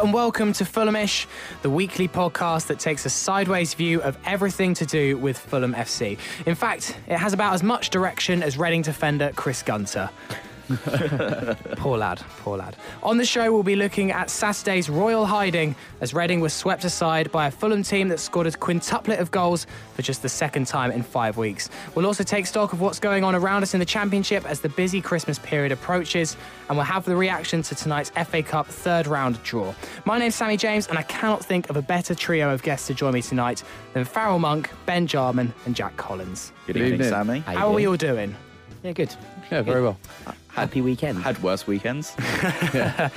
And welcome to Fulhamish, the weekly podcast that takes a sideways view of everything to do with Fulham FC. In fact, it has about as much direction as Reading defender Chris Gunter. poor lad, poor lad. On the show, we'll be looking at Saturday's royal hiding as Reading was swept aside by a Fulham team that scored a quintuplet of goals for just the second time in five weeks. We'll also take stock of what's going on around us in the Championship as the busy Christmas period approaches, and we'll have the reaction to tonight's FA Cup third round draw. My name's Sammy James, and I cannot think of a better trio of guests to join me tonight than Farrell Monk, Ben Jarman, and Jack Collins. Good evening, Sammy. How are we all doing? Yeah, good. Yeah, very well. Uh, Happy weekend. Had worse weekends.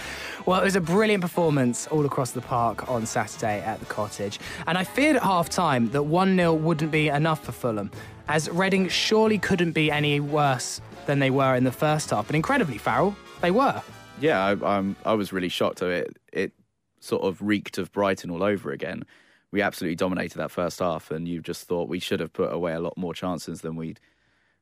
Well, it was a brilliant performance all across the park on Saturday at the cottage. And I feared at half time that 1 0 wouldn't be enough for Fulham, as Reading surely couldn't be any worse than they were in the first half. But incredibly, Farrell, they were. yeah, I, I was really shocked. It it sort of reeked of Brighton all over again. We absolutely dominated that first half, and you just thought we should have put away a lot more chances than we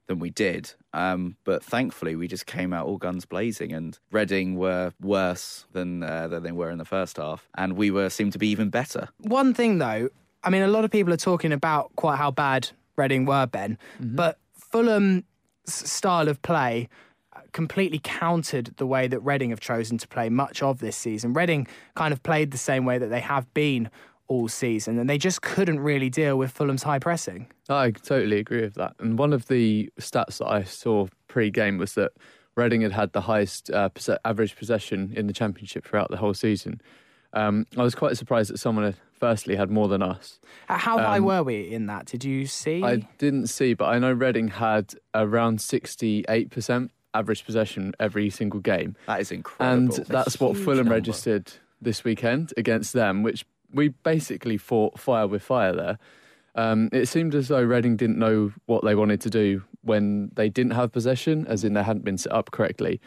than we did. Um, but thankfully, we just came out all guns blazing, and Reading were worse than uh, than they were in the first half, and we were seemed to be even better. One thing, though, I mean, a lot of people are talking about quite how bad Reading were, Ben, but Fulham's style of play uh, completely countered the way that Reading have chosen to play much of this season. Reading kind of played the same way that they have been all season, and they just couldn't really deal with Fulham's high pressing. I totally agree with that. And one of the stats that I saw pre-game was that Reading had had the highest uh, posse- average possession in the championship throughout the whole season. Um, I was quite surprised that someone had firstly had more than us. Uh, How high Um, were we in that? Did you see? I didn't see, but I know Reading had around 68% average possession every single game. That is incredible. And that's what Fulham number. registered this weekend against them, which we basically fought fire with fire there. Um, it seemed as though Reading didn't know what they wanted to do when they didn't have possession, as in they hadn't been set up correctly.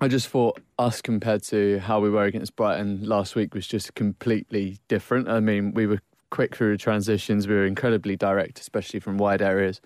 I just thought us compared to how we were against Brighton last week was just completely different. I mean, we were quick through transitions, we were incredibly direct, especially from wide areas,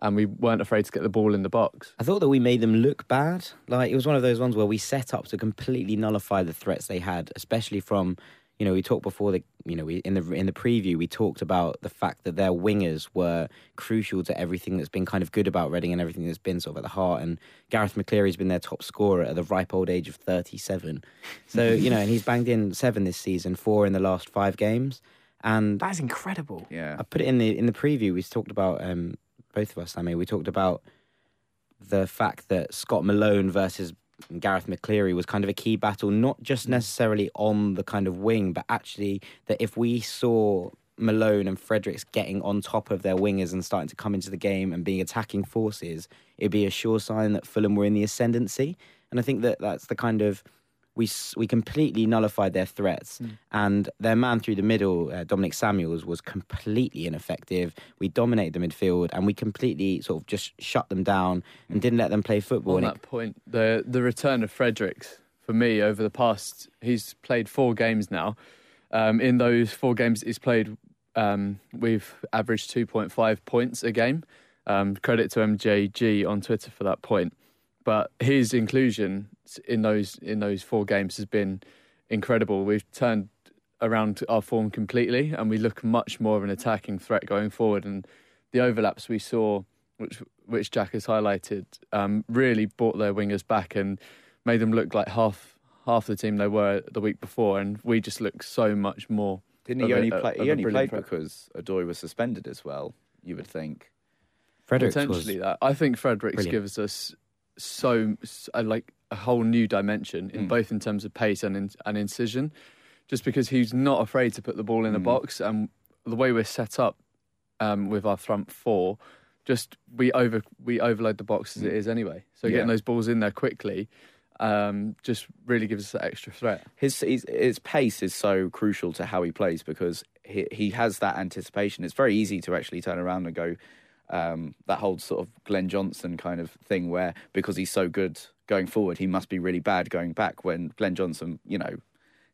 and we weren't afraid to get the ball in the box. I thought that we made them look bad. Like it was one of those ones where we set up to completely nullify the threats they had, especially from you know we talked before the you know we in the in the preview we talked about the fact that their wingers were crucial to everything that's been kind of good about Reading and everything that's been sort of at the heart. And Garath McCleary's been their top scorer at the ripe old age of thirty seven. So you know, and he's banged in seven this season, four in the last five games. And That is incredible. yeah. I put it in the in the preview. We talked about um, both of us. I mean, we talked about the fact that Scott Malone versus Garath McCleary was kind of a key battle, not just mm. necessarily on the kind of wing, but actually that if we saw Malone and Fredericks getting on top of their wingers and starting to come into the game and being attacking forces, it'd be a sure sign that Fulham were in the ascendancy. And I think that that's the kind of we we completely nullified their threats, and their man through the middle, uh, Dominic Samuels, was completely ineffective. We dominated the midfield, and we completely sort of just shut them down and didn't let them play football. On And it- that point, the the return of Fredericks for me over the past, he's played four games now. Um, in those four games he's played, um, we've averaged two point five points a game. Um, credit to MJG on Twitter for that point. But his inclusion in those in those four games has been incredible. We've turned around our form completely, and we look much more of an attacking threat going forward. And the overlaps we saw, which which Jack has highlighted, um, really brought their wingers back and made them look like half half the team they were the week before. And we just look so much more. Didn't he of a- only play? a He only played threat. because Odoi was suspended as well. You would think. Fredericks potentially that. I think Fredericks brilliant. gives us so s- a, like a whole new dimension in Mm. both in terms of pace and in, and incision, just because he's not afraid to put the ball in the Mm. box and the way we're set up um, with our front four. just we over we overload the box as it is anyway. So Yeah. getting those balls in there quickly um, just really gives us that extra threat. his, his his pace is so crucial to how he plays because he he has that anticipation. It's very easy to actually turn around and go um, that whole sort of Glenn Johnson kind of thing where because he's so good going forward, he must be really bad going back. When Glenn Johnson, you know,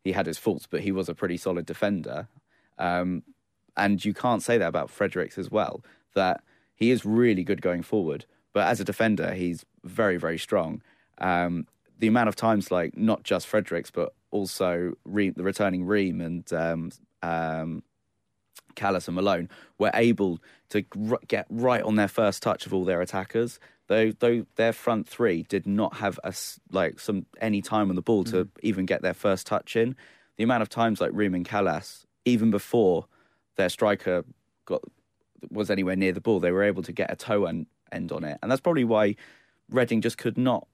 he had his faults, but he was a pretty solid defender. Um, and you can't say that about Fredericks as well. That he is really good going forward, but as a defender, he's very very strong. Um, the amount of times, like not just Fredericks, but also Ream, the returning Ream and um, um, and Malone were able to get right on their first touch of all their attackers. Though, though their front three did not have like some any time on the ball to mm. even get their first touch in. The amount of times like Ream and Kalas, even before their striker got was anywhere near the ball, they were able to get a toe end, end on it, and that's probably why Reading just could not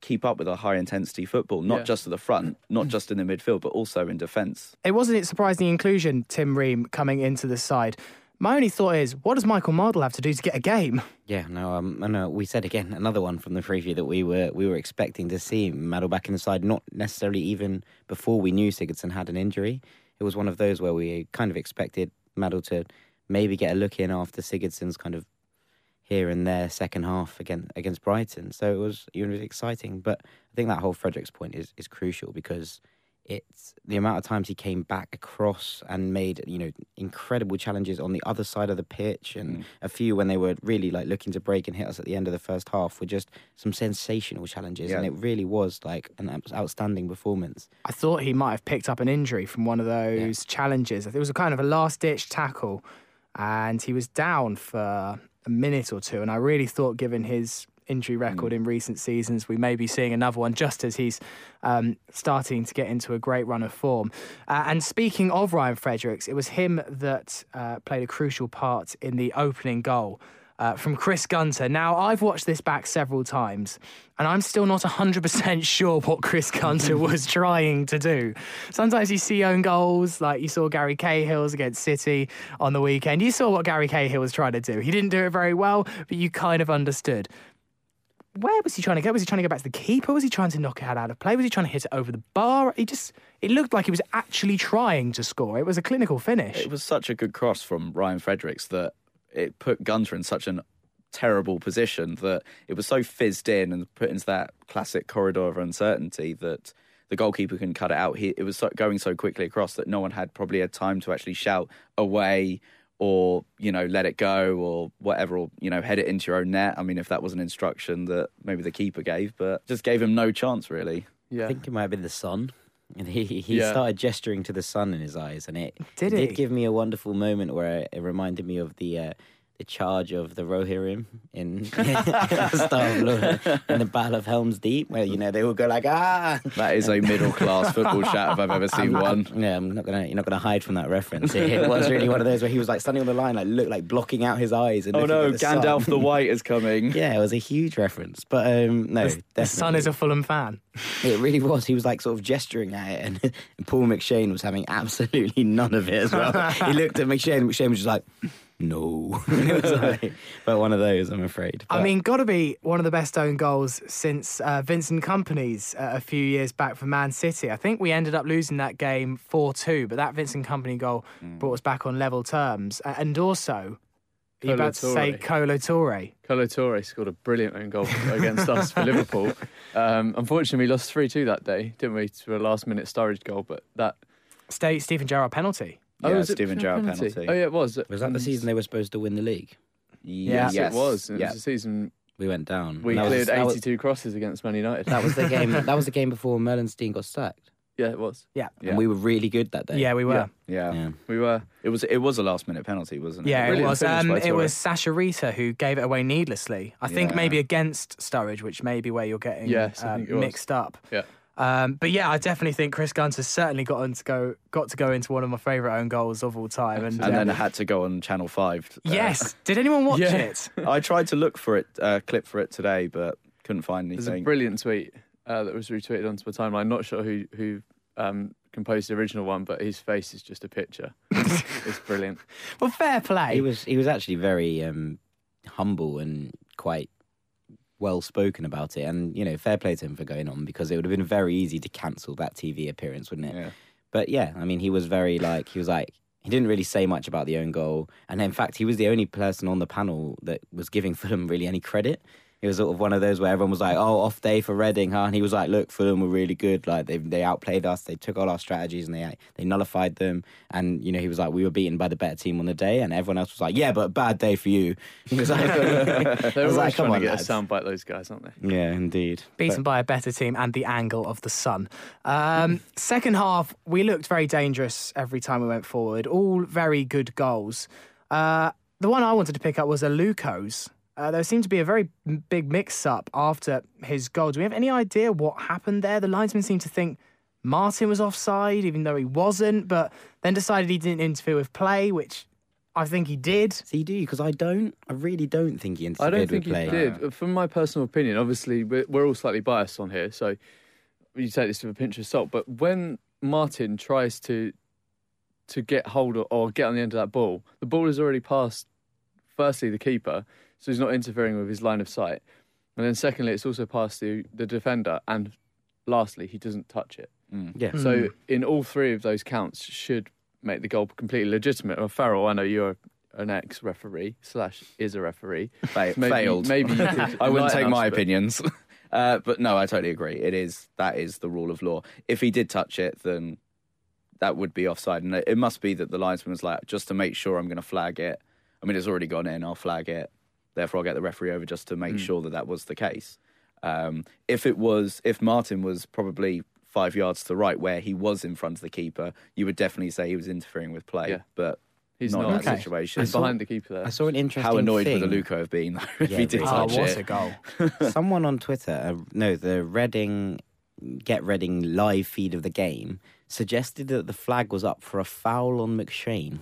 keep up with a high intensity football, not Yeah. just at the front, not just in the midfield, but also in defence. It wasn't it surprising inclusion, Tim Ream, coming into the side. My only thought is, what does Michael Madl have to do to get a game? Yeah, no, um, know. We said again another one from the preview that we were we were expecting to see Madl back in the side, not necessarily even before we knew Sigurdsson had an injury. It was one of those where we kind of expected Madl to maybe get a look in after Sigurdsson's kind of here and there second half against against Brighton. So it was it was exciting, but I think that whole Fredericks point is is crucial because it's the amount of times he came back across and made you know incredible challenges on the other side of the pitch and mm. a few when they were really like looking to break and hit us at the end of the first half were just some sensational challenges and it really was like an outstanding performance I thought he might have picked up an injury from one of those challenges. It was a kind of a last ditch tackle, and he was down for a minute or two. And I really thought, given his injury record in recent seasons, we may be seeing another one just as he's um, starting to get into a great run of form. Uh, and speaking of Ryan Fredericks, it was him that uh, played a crucial part in the opening goal. Uh, from Chris Gunter. Now, I've watched this back several times, and I'm still not 100% sure what Chris Gunter was trying to do. Sometimes you see own goals, like you saw Gary Cahill's against City on the weekend. You saw what Gary Cahill was trying to do. He didn't do it very well, but you kind of understood. Where was he trying to go? Was he trying to go back to the keeper? Was he trying to knock it out of play? Was he trying to hit it over the bar? He just, it looked like he was actually trying to score. It was a clinical finish. It was such a good cross from Ryan Fredericks that it put Gunter in such a terrible position that it was so fizzed in and put into that classic corridor of uncertainty that the goalkeeper can cut it out. He, it was so, going so quickly across that no one had probably had time to actually shout away or you know let it go or whatever or you know head it into your own net. I mean, if that was an instruction that maybe the keeper gave, but just gave him no chance really. Yeah. I think it might have been the sun. And he he Yeah. started gesturing to the sun in his eyes, and it Did it he? did give me a wonderful moment where it reminded me of the uh, the charge of the Rohirrim in Star Lord in the Battle of Helm's Deep, where you know they all go like ah. That is a middle class football chat if I've ever seen one. Yeah, I'm not gonna. You're not gonna hide from that reference. It, it was really one of those where he was like standing on the line, like look, like blocking out his eyes. And Oh looking no, at the sun. Gandalf the White is coming. Yeah, it was a huge reference, but um, no, the son is a Fulham fan. It really was. He was like sort of gesturing at it, and, and Paul McShane was having absolutely none of it as well. he looked at McShane, and McShane was just like, "No," it was like, but one of those, I'm afraid. I mean, got to be one of the best own goals since uh, Vincent Kompany's uh, a few years back for Man City. I think we ended up losing that game 4 2, but that Vincent Kompany goal brought us back on level terms. And also, are you about to say Touré. Kolo Touré? Kolo Touré scored a brilliant own goal against us for Liverpool. Um, unfortunately, we lost 3 2 that day, didn't we, to a last minute Sturridge goal. But that. State Steven Gerrard penalty. Yeah, was it Steven a Gerrard penalty. Oh, yeah, it was. was that the season they were supposed to win the league? Yeah. Yes, it was. It Yeah. was a season We went down. we that cleared was- 82 crosses against Man United. That was the game. That was the game before Meulensteen got sacked, yeah, it was. Yeah. Yeah. and we were really good that day. Yeah, we were. Yeah. Yeah. yeah. We were. It was it was a last minute penalty, wasn't it? Yeah, it Brilliant was. finish Um, it was Sascha Riether who gave it away needlessly. I think Yeah. maybe against Sturridge, which may be where you're getting Yes, I uh, think it was. mixed up. Yeah. Um, but yeah, I definitely think Chris Gunter's certainly got to go got to go into one of my favourite own goals of all time. And, And uh, then it had to go on Channel Five. uh, yes, did anyone watch Yeah. it? I tried to look for it, uh, clip for it today, but couldn't find There's a anything. brilliant tweet uh, that was retweeted onto my timeline. Not sure who who um, composed the original one, but his face is just a picture. it's brilliant. Well, fair play. He was he was actually very um, humble and quite well spoken about it. And you know, fair play to him for going on because it would have been very easy to cancel that TV appearance, wouldn't it? Yeah. But yeah, I mean, he was very like he was like he didn't really say much about the own goal, and in fact, he was the only person on the panel that was giving Fulham really any credit. It was sort of one of those where everyone was like, "Oh, off day for Reading, huh?" And he was like, "Look, Fulham were really good. Like they they outplayed us. They took all our strategies and they they nullified them. And you know, he was like, we were beaten by the better team on the day, and everyone else was like, "Yeah, but bad day for you." He was like, They're always like, "Come trying to on, get lads." a soundbite, those guys, aren't they? "Yeah, indeed." beaten by a better team and the angle of the sun. Um, second half, we looked very dangerous every time we went forward. All very good goals. Uh, the one I wanted to pick up was Aluko's. Uh, there seemed to be a very big mix-up after his goal. Do we have any idea what happened there? The linesman seemed to think Martin was offside, even though he wasn't, but then decided he didn't interfere with play, which I think he did. So you do because I don't. I really don't think he interfered. I interfered don't think with play. he did. From my personal opinion, obviously we're, we're all slightly biased on here, so you take this with a pinch of salt. But when Martin tries to to get hold of or get on the end of that ball, the ball has already passed. Firstly, the keeper, so he's not interfering with his line of sight, and then secondly, it's also past the the defender, and lastly, he doesn't touch it. Yeah. So in all three of those counts, should make the goal completely legitimate. Well, Farrell, I know you're an ex-referee slash is a referee. Fa- Maybe- failed. maybe you could I wouldn't take my but- opinions. Uh, but no, I totally agree. It is that is the rule of law. If he did touch it, then that would be offside, and it it must be that the linesman was like, just to make sure I'm going to flag it. I mean, it's already gone in. I'll flag it. Therefore, I'll get the referee over just to make sure that that was the case. Um, if it was, if Martin was probably five yards to the right where he was in front of the keeper, you would definitely say he was interfering with play. Yeah. But He's not, not. in that Okay. situation. He's behind the keeper there. I saw an interesting. How annoyed thing. would the Luco have been though, if Yeah, he did really. Oh, touch what it? a goal. Someone on Twitter, uh, no, the Reading Get Reading live feed of the game suggested that the flag was up for a foul on McShane.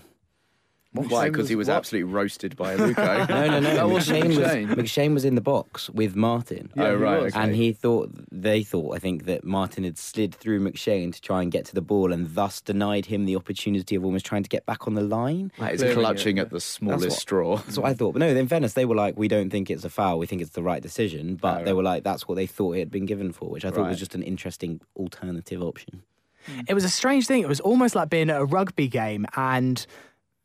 Why? Because he was what? absolutely roasted by Aluko. No, no, no. That wasn't McShane, McShane. was McShane was in the box with Martin. Yeah, oh right, was. okay. And he thought they thought I think that Martin had slid through McShane to try and get to the ball and thus denied him the opportunity of almost trying to get back on the line. That is clutching it. at the smallest what- straw. That's what I thought. But no, in fairness, they were like, we don't think it's a foul. We think it's the right decision. But Oh, they were like, that's what they thought it had been given for, which I thought Right. was just an interesting alternative option. It was a strange thing. It was almost like being at a rugby game and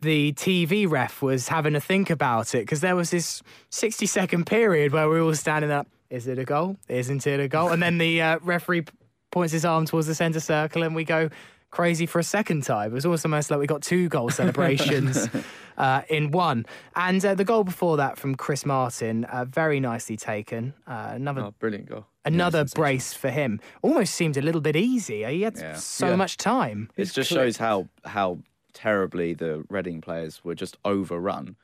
the TV ref was having to think about it because there was this 60 second period where we were all standing up. Is it a goal? Isn't it a goal? And then the uh, referee points his arm towards the centre circle and we go crazy for a second time. It was almost like we got two goal celebrations uh, in one. And uh, the goal before that from Chris Martin, uh, very nicely taken. Uh, another Oh, brilliant goal. another brace for him. Almost seemed a little bit easy. He had Yeah. so Yeah. much time. It just shows how how terribly the Reading players were just overrun.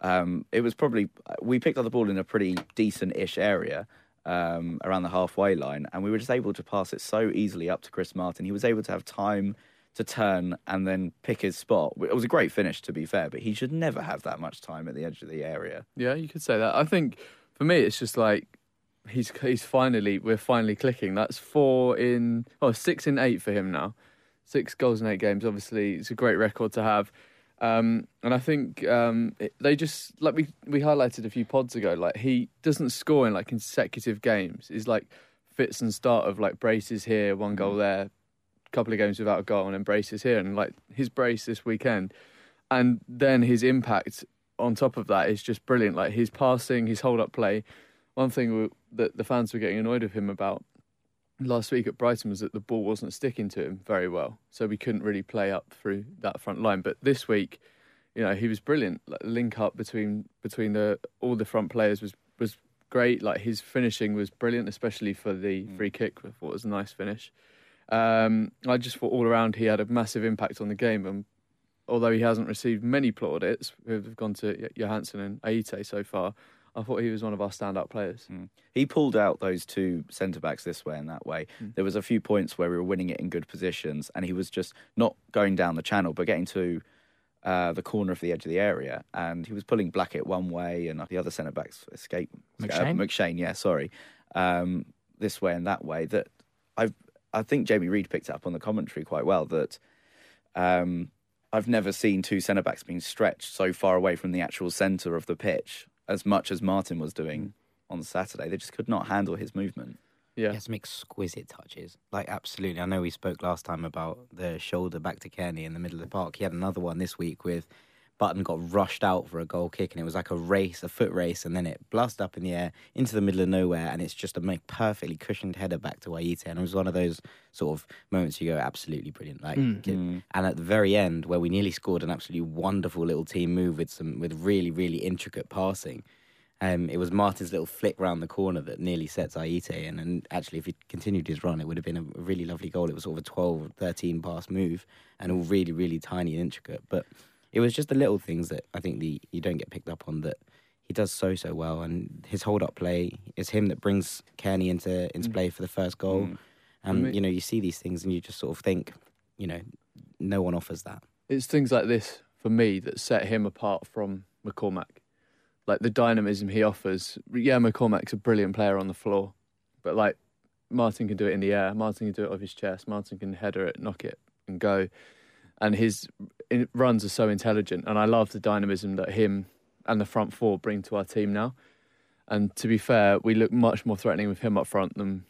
Um, it was probably we picked up the ball in a pretty decent-ish area um, around the halfway line, and we were just able to pass it so easily up to Chris Martin. He was able to have time to turn and then pick his spot. It was a great finish, to be fair, but he should never have that much time at the edge of the area. Yeah, you could say that. I think for me, it's just like he's he's finally we're finally clicking. That's four in oh six in eight for him now. Six goals in eight games. Obviously, it's a great record to have. Um, and I think um, it, they just like we we highlighted a few pods ago. Like he doesn't score in like consecutive games. He's like fits and start of like braces here, one goal there, couple of games without a goal, and then braces here, and like his brace this weekend, and then his impact on top of that is just brilliant. Like his passing, his hold up play. One thing w- that the fans were getting annoyed with him about last week at Brighton was that the ball wasn't sticking to him very well, so we couldn't really play up through that front line. But this week, you know, he was brilliant. Like, link up between between the all the front players was was great. Like his finishing was brilliant, especially for the free kick. I thought it was a nice finish. Um, I just thought all around he had a massive impact on the game, and although he hasn't received many plaudits, who've gone to Johansen and Ayité so far, I thought he was one of our standout players. He pulled out those two centre backs this way and that way. There was a few points where we were winning it in good positions, and he was just not going down the channel, but getting to uh, the corner of the edge of the area, and he was pulling Blackett one way, and the other centre backs escape McShane? Uh, McShane, yeah, sorry, um, this way and that way. That I've I think Jamie Reed picked it up on the commentary quite well that. Um, I've never seen two centre backs being stretched so far away from the actual centre of the pitch as much as Martin was doing mm. on Saturday. They just could not handle his movement. Yeah. He has some exquisite touches. Like, absolutely. I know we spoke last time about the shoulder back to Cairney in the middle of the park. He had another one this week with Button got rushed out for a goal kick, and it was like a race, a foot race, and then it blasted up in the air into the middle of nowhere, and it's just a perfectly cushioned header back to Ayité. And it was one of those sort of moments you go, absolutely brilliant. Like, Mm. and at the very end, where we nearly scored an absolutely wonderful little team move with some with really really intricate passing. Um, it was Martin's little flick round the corner that nearly sets Ayité in. And actually, if he continued his run, it would have been a really lovely goal. It was sort of a 12 13 pass move and all really, really tiny and intricate. But it was just the little things that I think the you don't get picked up on that he does so, so well. And his hold up play is him that brings Cairney into, into mm. play for the first goal. Mm. And, mean- you know, you see these things and you just sort of think, you know, no one offers that. It's things like this for me that set him apart from McCormack. Like the dynamism he offers. Yeah, McCormack's a brilliant player on the floor, but like Martin can do it in the air. Martin can do it off his chest. Martin can header it, knock it, and go. And his runs are so intelligent, and I love the dynamism that him and the front four bring to our team now. And to be fair, we look much more threatening with him up front than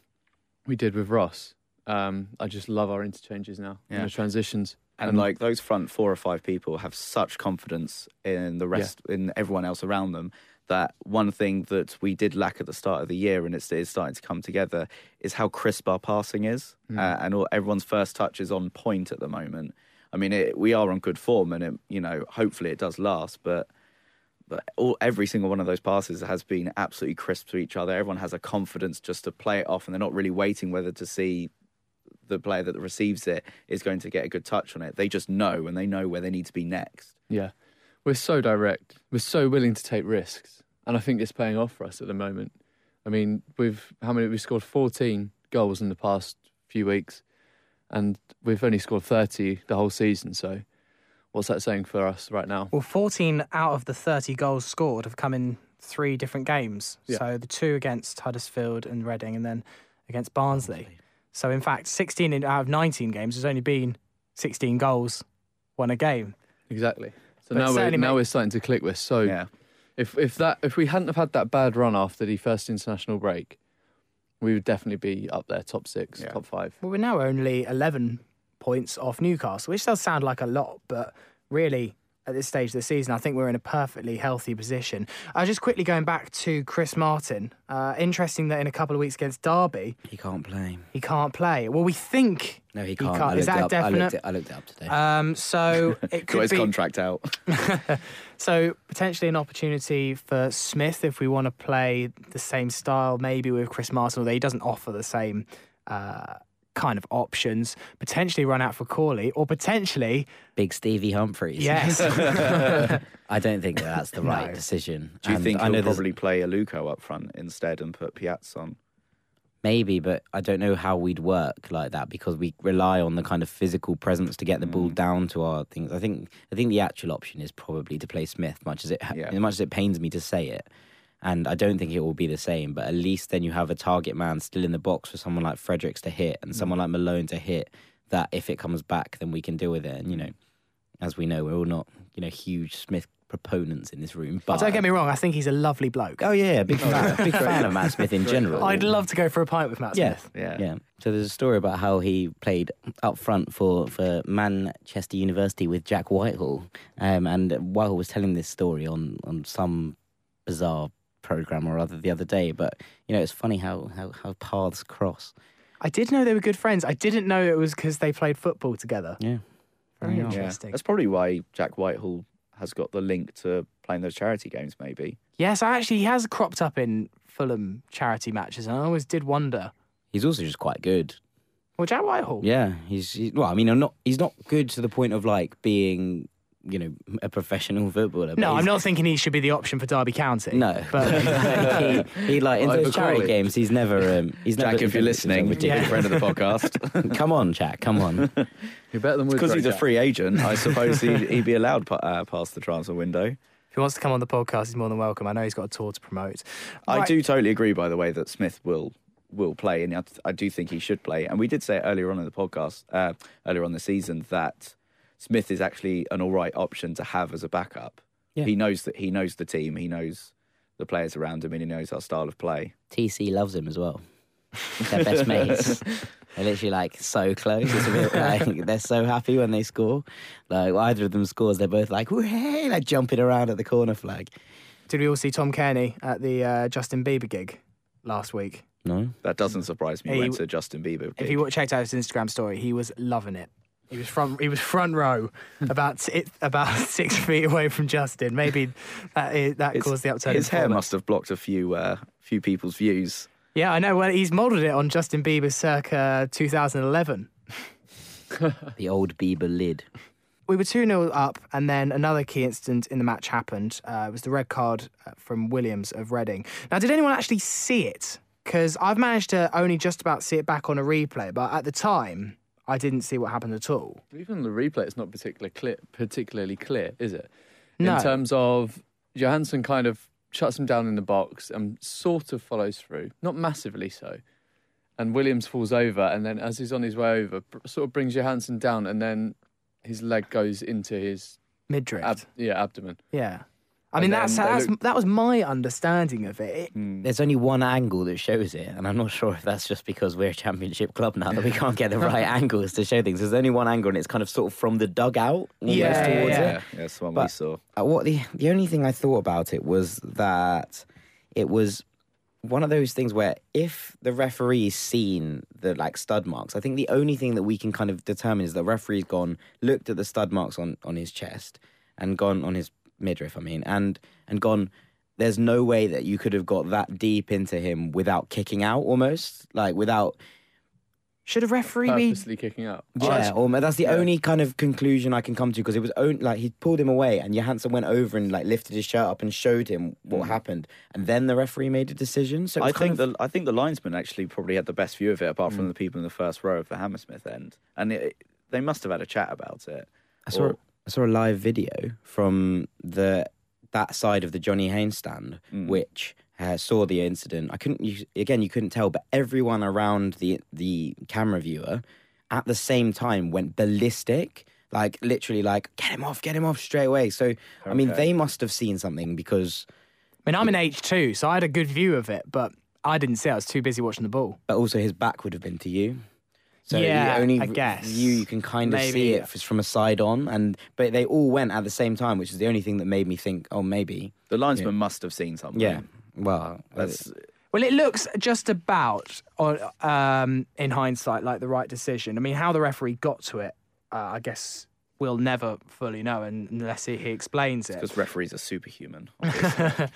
we did with Ross. Um, I just love our interchanges now Yeah. and the transitions. And like those front four or five people have such confidence in the rest, in everyone else around them, that one thing that we did lack at the start of the year, and it's, it's starting to come together, is how crisp our passing is, uh, and all, everyone's first touch is on point at the moment. I mean, it, we are on good form, and it, you know, hopefully it does last, but. But all, every single one of those passes has been absolutely crisp to each other. Everyone has a confidence just to play it off, and they're not really waiting whether to see the player that receives it is going to get a good touch on it. They just know and they know where they need to be next. Yeah. We're so direct. We're so willing to take risks. And I think it's paying off for us at the moment. I mean, we've how many we scored 14 goals in the past few weeks and we've only scored 30 the whole season, so what's that saying for us right now? Well, 14 out of the 30 goals scored have come in three different games. Yeah. So the two against Huddersfield and Reading, and then against Barnsley. So in fact, 16 out of 19 games has only been 16 goals, won a game. Exactly. So But now we're now we're starting to click with so Yeah. if if that if we hadn't have had that bad run after the first international break, we would definitely be up there top 6, Yeah. top 5. Well, we're now only 11 points off Newcastle, which does sound like a lot, but really, at this stage of the season, I think we're in a perfectly healthy position. I Uh, just quickly going back to Chris Martin. Uh, interesting that in a couple of weeks against Derby, He can't play. he can't play. Well, we think No, he He can't. can't. Is that it up. I looked, definite? it, I looked it up today. Um, so it could Got his be contract out. so potentially an opportunity for Smith if we want to play the same style, maybe with Chris Martin, although he doesn't offer the same uh, kind of options. Potentially run out for Corley, or potentially Big Stevie Humphrys. yes, I don't think that that's the right No. decision. Do you And think I he'll know there's- probably play Aluko up front instead and put Piazon on? Maybe, but I don't know how we'd work like that because we rely on the kind of physical presence to get the ball mm. down to our things. I think I think the actual option is probably to play Smith, much as it Yeah. as much as it pains me to say it. And I don't think it will be the same, but at least then you have a target man still in the box for someone like Fredericks to hit and someone like Malone to hit. That if it comes back, then we can deal with it. And you know, as we know, we're all not you know huge Smith proponents in this room. But don't get me wrong, I think he's a lovely bloke. Oh yeah, big fan, big fan of Matt Smith in general. I'd love to go for a pint with Matt Yeah, Smith. Yeah. yeah. So there's a story about how he played up front for, for Manchester University with Jack Whitehall, um, and Whitehall was telling this story on, on some bizarre program or other the other day. But you know, it's funny how how, how paths cross. I did know they were good friends. I didn't know it was because they played football together. Yeah, Very Yeah. interesting. That's probably why Jack Whitehall has got the link to playing those charity games, maybe. Yes, actually, he has cropped up in Fulham charity matches, and I always did wonder. he's also just quite good. Well, Jack Whitehall. Yeah, he's, he's well. I mean, I'm not. He's not good to the point of like being, you know, a professional footballer. No, I'm not thinking he should be the option for Derby County. No, but he, he like in Over those charity Crawley. games. He's never. Um, he's never. Jack, if you're he's never listening, ridiculous. Yeah. friend of the podcast. come on, Jack. Come on. You're better than Because he's a free agent, I suppose he'd, he'd be allowed pa- uh, past the transfer window. if he wants to come on the podcast, he's more than welcome. I know he's got a tour to promote. I Right. do totally agree, by the way, that Smith will will play, and I, I do think he should play. And we did say earlier on in the podcast, uh, earlier on the season, that Smith is actually an all right option to have as a backup. Yeah. He knows that he knows the team. He knows the players around him, and he knows our style of play. TC loves him as well. They're best mates. They're literally like so close. It's a bit like they're so happy when they score. Like either of them scores, they're both like, hey, like jumping around at the corner flag. Did we all see Tom Cairney at the uh, Justin Bieber gig last week? No, That doesn't surprise me. He- He went to Justin Bieber. If you checked out his Instagram story, he was loving it. He was front. He was front row, about si- about six feet away from Justin. Maybe that is, that His- caused the upturn. his hair must have blocked a few uh, few people's views. Yeah, I know. Well, he's modelled it on Justin Bieber circa 2011. the old Bieber lid. We were 2 0 up, and then another key incident in the match happened. Uh, it was the red card uh, from Williams of Reading. Now, did anyone actually see it? Because I've managed to only just about see it back on a replay, but at the time, I didn't see what happened at all. Even the replay, it's not particularly clear, particularly clear, is it? No. In terms of Johansen kind of shuts him down in the box and sort of follows through, not massively so. And Williams falls over, and then as he's on his way over, sort of brings Johansen down, and then his leg goes into his Mid drift. ab- yeah abdomen. yeah. I mean, that's, that's look- that was my understanding of it. It- There's only one angle that shows it, and I'm not sure if that's just because we're a championship club now that we can't get the right angles to show things. There's only one angle, and it's kind of sort of from the dugout almost Yeah, yeah, towards yeah. it. Yeah, yeah, that's what one we saw. Uh, what the the only thing I thought about it was that it was one of those things where if the referee's seen the like stud marks, I think the only thing that we can kind of determine is the referee's gone looked at the stud marks on on his chest and gone on his midriff, I mean, and and gone. There's no way that you could have got that deep into him without kicking out, almost like without should a referee be? Purposely kicking out. yeah, or that's the only kind of conclusion I can come to because it was only, like he pulled him away and Johansen went over and like lifted his shirt up and showed him what happened, and then the referee made a decision. So I think of, the I think the linesman actually probably had the best view of it, apart Mm. from the people in the first row of the Hammersmith end, and it, they must have had a chat about it. I saw or- I saw a live video from the that side of the Johnny Haynes stand, Mm. which uh, saw the incident. I couldn't you, again you couldn't tell, but everyone around the the camera viewer at the same time went ballistic. Like literally, like get him off, get him off straight away. So I mean, they must have seen something because I mean, I'm in H2, so I had a good view of it, but I didn't see it. I was too busy watching the ball. but also his back would have been to you. So Yeah, the only I guess. view you can kind of see Maybe. it is from a side on, and but they all went at the same time, which is the only thing that made me think, oh, maybe, The linesman must have seen something. yeah. Well, that's Well, it looks just about, um, in hindsight, like the right decision. I mean, how the referee got to it, uh, I guess we'll never fully know unless he, he explains it. because referees are superhuman. obviously.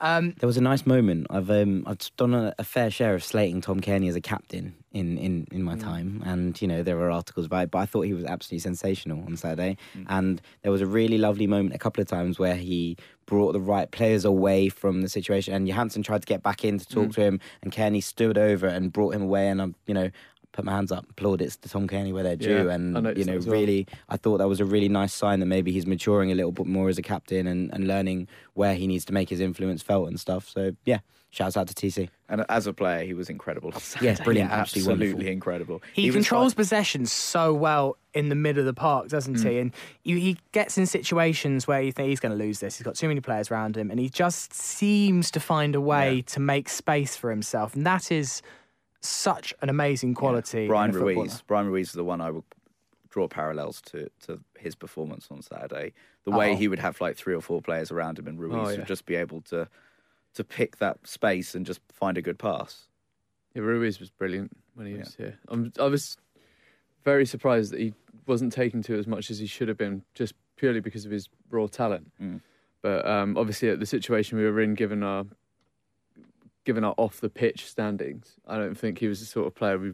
Um, there was a nice moment. I've um, I've done a, a fair share of slating Tom Cairney as a captain in, in, in my mm. time, and you know there were articles about it, but I thought he was absolutely sensational on Saturday. Mm. And there was a really lovely moment a couple of times where he brought the right players away from the situation, and Johansen tried to get back in to talk mm. to him, and Cairney stood over and brought him away, and I'm you know. Put my hands up, plaudits to Tom Cairney where they're due, Yeah, and you know, well. really, I thought that was a really nice sign that maybe he's maturing a little bit more as a captain and, and learning where he needs to make his influence felt and stuff. So yeah, shouts out to TC. and as a player, he was incredible. on Yeah, Saturday. brilliant, absolutely absolutely wonderful. incredible. He, was controls like- possession so well in the middle of the park, doesn't he? Mm. And you, he gets in situations where you think he's going to lose this. He's got too many players around him, and he just seems to find a way Yeah. to make space for himself. And that is such an amazing quality. Bryan in footballer. Ruiz. Bryan Ruiz is the one I would draw parallels to to his performance on Saturday. The way Oh. he would have like three or four players around him, and Ruiz Oh, yeah. would just be able to to pick that space and just find a good pass. Yeah, Ruiz was brilliant when he Yeah. was here. I'm, I was very surprised that he wasn't taken to as much as he should have been, just purely because of his raw talent. Mm. But um, obviously, at the situation we were in, given our given our off the pitch standings, I don't think he was the sort of player we,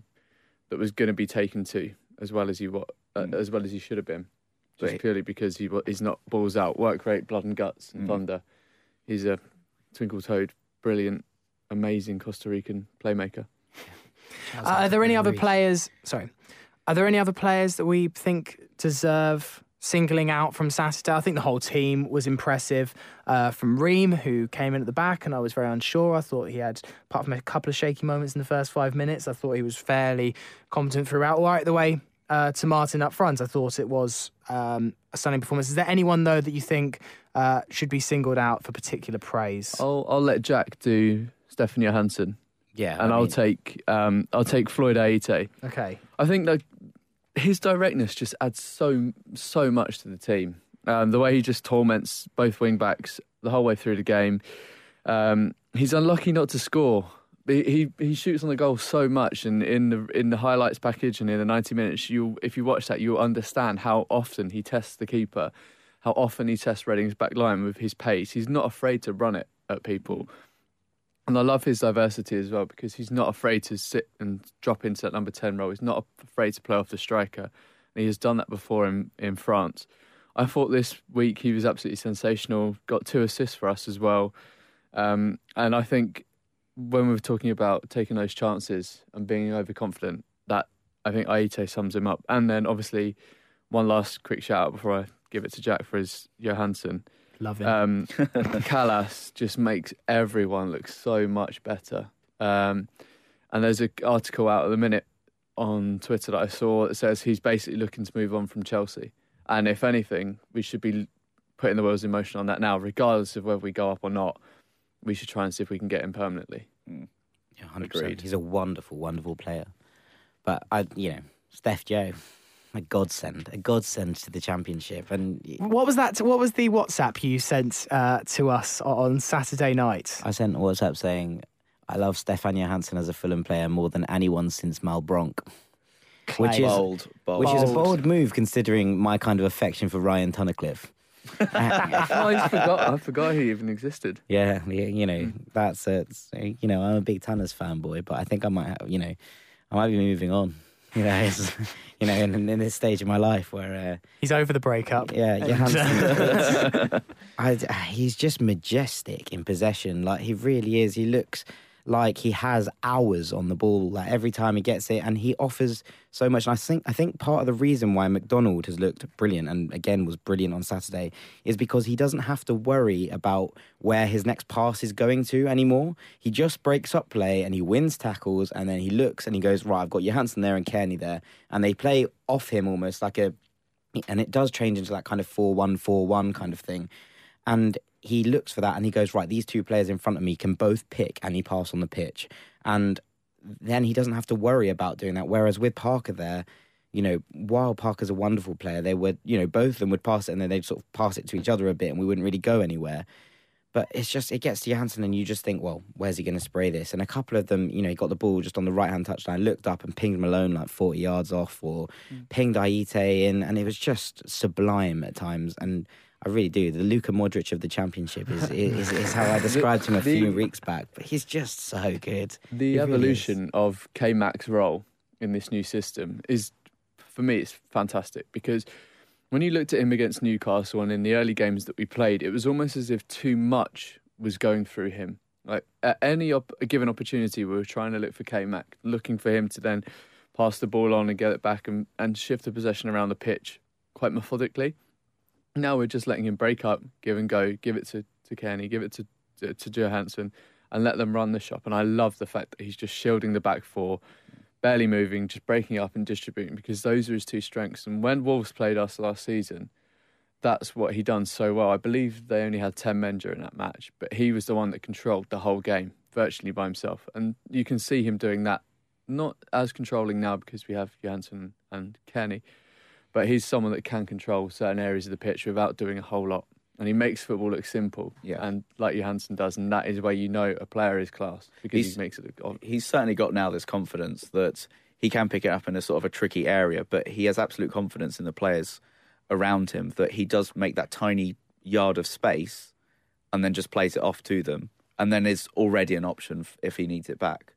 that was going to be taken to as well as he wa- uh, Mm. as well as he should have been. Just he- purely because he wa- he's not balls out, work rate, blood and guts, and Mm. thunder. He's a twinkle toed, brilliant, amazing Costa Rican playmaker. Uh, are there any other players? Sorry, are there any other players that we think deserve singling out from Saturday? I think the whole team was impressive. Uh, from Ream, who came in at the back, and I was very unsure. I thought he had, apart from a couple of shaky moments in the first five minutes, I thought he was fairly competent throughout. All right, the way uh, to Martin up front, I thought it was um, a stunning performance. Is there anyone though that you think uh, should be singled out for particular praise? I'll I'll let Jack do Stefan Johansen, Yeah, and I I'll mean, take um, I'll take Floyd Ayité. Okay. I think that his directness just adds so so much to the team. Um, the way he just torments both wing backs the whole way through the game. Um, he's unlucky not to score. He, he he shoots on the goal so much, and in the in the highlights package and in the ninety minutes, you if you watch that, you'll understand how often he tests the keeper, how often he tests Reading's back line with his pace. He's not afraid to run it at people. And I love his diversity as well because he's not afraid to sit and drop into that number 10 role. He's not afraid to play off the striker. And he has done that before in, in France. I thought this week he was absolutely sensational, got two assists for us as well. Um, and I think when we were talking about taking those chances and being overconfident, that I think Ayité sums him up. And then obviously, one last quick shout out before I give it to Jack for his Johansen. Love him. Um, Kalas just makes everyone look so much better. Um, and there's an article out at the minute on Twitter that I saw that says he's basically looking to move on from Chelsea. And if anything, we should be putting the wheels in motion on that now, regardless of whether we go up or not. We should try and see if we can get him permanently. Yeah, 100%. Agreed. He's a wonderful, wonderful player. But I, you know, Steph Joe, a godsend, a godsend to the championship. And what was that? What was the WhatsApp you sent uh, to us on Saturday night? I sent a WhatsApp saying, "I love Stefan Johansen as a Fulham player more than anyone since Mal Bronk," which is Bold, bold. which is a Bold. bold move considering my kind of affection for Ryan Tunnicliffe. oh, I forgot. I forgot he even existed. Yeah, you know that's a, you know I'm a big Tanners fanboy, but I think I might have, you know I might be moving on. You know, it's, you know, in, in this stage of my life where. Uh, He's over the breakup. Yeah, Johansen. I, he's just majestic in possession. Like he really is. He looks like he has hours on the ball. Like every time he gets it, and he offers so much. And I think I think part of the reason why McDonald has looked brilliant and again was brilliant on Saturday is because he doesn't have to worry about where his next pass is going to anymore. He just breaks up play and he wins tackles, and then he looks and he goes right. I've got Johansen there and Cairney there, and they play off him almost like a and it does change into that kind of 4-1-4-1 kind of thing and he looks for that and he goes right these two players in front of me can both pick any pass on the pitch. And then he doesn't have to worry about doing that. Whereas with parker there you know while parker's a wonderful player they would you know both of them would pass it and then they'd sort of pass it to each other a bit and we wouldn't really go anywhere but it's just it gets to Johansen and you just think, well, where's he going to spray this? And a couple of them, you know, he got the ball just on the right hand touchline, looked up and pinged Malone like forty yards off, or mm. pinged Ayité in, and it was just sublime at times. And I really do. The Luka Modric of the championship is is, is how I described him a The- few weeks back. But he's just so good. The He really evolution of K Mac's role in this new system is, for me, it's fantastic because when you looked at him against Newcastle and in the early games that we played, it was almost as if too much was going through him. Like at any op- given opportunity, we were trying to look for K Mac, looking for him to then pass the ball on and get it back and, and shift the possession around the pitch quite methodically. Now we're just letting him break up, give and go, give it to, to Kenny, give it to, to, to Johansen, and let them run the shop. And I love the fact that he's just shielding the back four, barely moving, just breaking up and distributing because those are his two strengths. And when Wolves played us last season, that's what he done so well. I believe they only had 10 men during that match, but he was the one that controlled the whole game virtually by himself. And you can see him doing that, not as controlling now because we have Johansen and Kenny, but he's someone that can control certain areas of the pitch without doing a whole lot. And he makes football look simple, Yeah. and like Johansen does, and that is where you know a player is class because He's- he makes it look. ob- he's certainly got now this confidence that he can pick it up in a sort of a tricky area, but he has absolute confidence in the players around him that he does make that tiny yard of space and then just plays it off to them and then is already an option if he needs it back.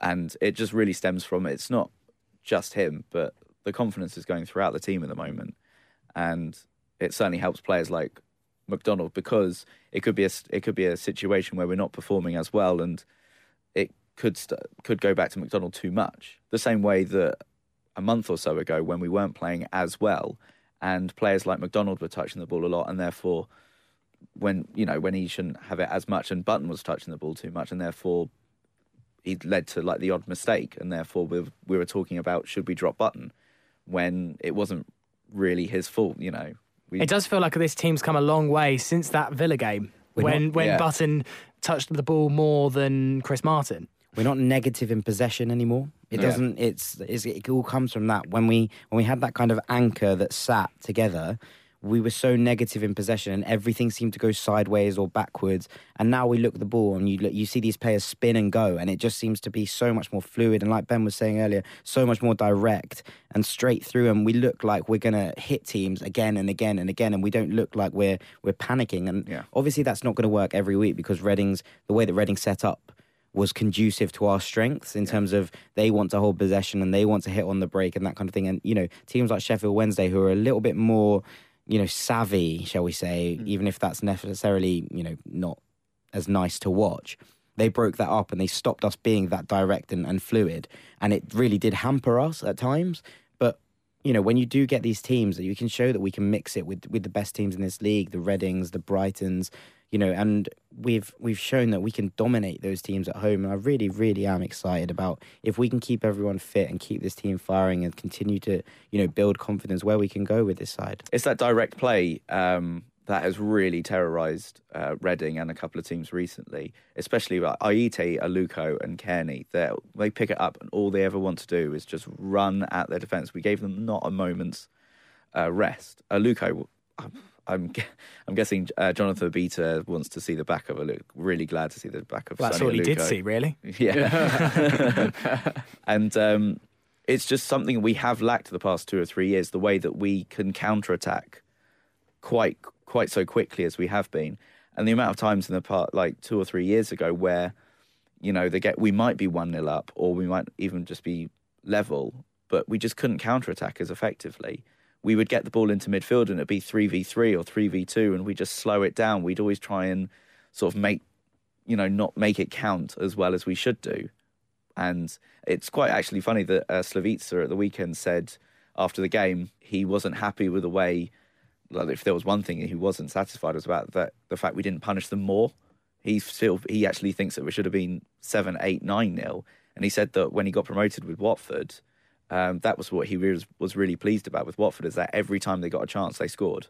And it just really stems from it's not just him, but the confidence is going throughout the team at the moment. And it certainly helps players like McDonald because it could be a, it could be a situation where we're not performing as well and it could st- could go back to McDonald too much. The same way that a month or so ago, when we weren't playing as well, and players like McDonald were touching the ball a lot, and therefore, when you know when he shouldn't have it as much, and Button was touching the ball too much, and therefore, he led to like the odd mistake, and therefore we we were talking about should we drop Button when it wasn't really his fault. You know, We, It does feel like this team's come a long way since that Villa game We're when not- when yeah. Button touched the ball more than Chris Martin. We're not negative in possession anymore. It Yeah. doesn't. It's, it's it all comes from that when we when we had that kind of anchor that sat together. We were so negative in possession, and everything seemed to go sideways or backwards. And now we look at the ball, and you look, you see these players spin and go, and it just seems to be so much more fluid. And like Ben was saying earlier, so much more direct and straight through. And we look like we're gonna hit teams again and again and again, and we don't look like we're we're panicking. And Yeah. obviously, that's not going to work every week because Reading's the way that Reading set up was conducive to our strengths in terms of they want to hold possession and they want to hit on the break and that kind of thing. And you know, teams like Sheffield Wednesday who are a little bit more, you know, savvy, shall we say, mm. even if that's necessarily you know not as nice to watch. They broke that up and they stopped us being that direct and, and fluid, and it really did hamper us at times. But you know, when you do get these teams, that you can show that we can mix it with with the best teams in this league, the Readings, the Brightons, you know, and we've we've shown that we can dominate those teams at home. And I really, really am excited about if we can keep everyone fit and keep this team firing and continue to, you know, build confidence where we can go with this side. it's that direct play um, that has really terrorised uh, Reading and a couple of teams recently, especially like Ayité, Aluko, and Cairney. They they pick it up, and all they ever want to do is just run at their defence. We gave them not a moment's uh, rest. Aluko, I'm, I'm guessing uh, Jordan Obita wants to see the back of Aluko. Really glad to see the back of. Well, that's Sonny all he did see, really. Yeah. and um, it's just something we have lacked the past two or three years, the way that we can counterattack quite quite so quickly as we have been. And the amount of times in the part like two or three years ago where, you know, they get we might be one nil up or we might even just be level, but we just couldn't counter attack as effectively. We would get the ball into midfield and it'd be three v three or three v two and we just slow it down. We'd always try and sort of make you know, not make it count as well as we should do. And it's quite actually funny that uh, Slavisa at the weekend said after the game he wasn't happy with the way, like if there was one thing he wasn't satisfied was about that the fact we didn't punish them more. He still he actually thinks that we should have been seven, eight, nine nil. And he said that when he got promoted with Watford, um, that was what he was, was really pleased about with Watford is that every time they got a chance they scored.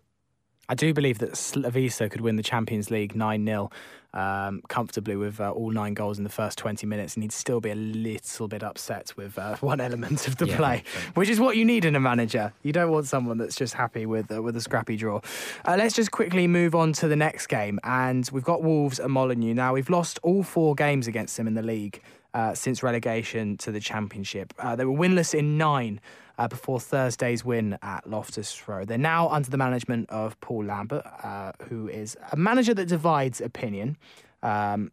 I do believe that Slavisa could win the Champions League 9 0 um, comfortably with uh, all nine goals in the first 20 minutes, and he'd still be a little bit upset with uh, one element of the Yeah, play, which is what you need in a manager. You don't want someone that's just happy with, uh, with a scrappy draw. Uh, let's just quickly move on to the next game, and we've got Wolves and Molineux. Now, we've lost all four games against them in the league. Uh, since relegation to the Championship, uh, they were winless in nine uh, before Thursday's win at Loftus Road. They're now under the management of Paul Lambert, uh, who is a manager that divides opinion. Um,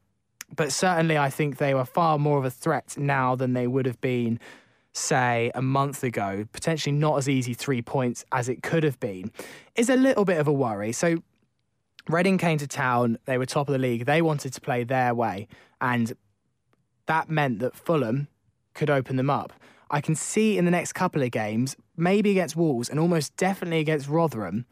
but certainly, I think they were far more of a threat now than they would have been, say, a month ago. Potentially not as easy three points as it could have been. Is a little bit of a worry. So, Reading came to town. They were top of the league. They wanted to play their way, and that meant that Fulham could open them up. I can see in the next couple of games, maybe against Wolves and almost definitely against Rotherham,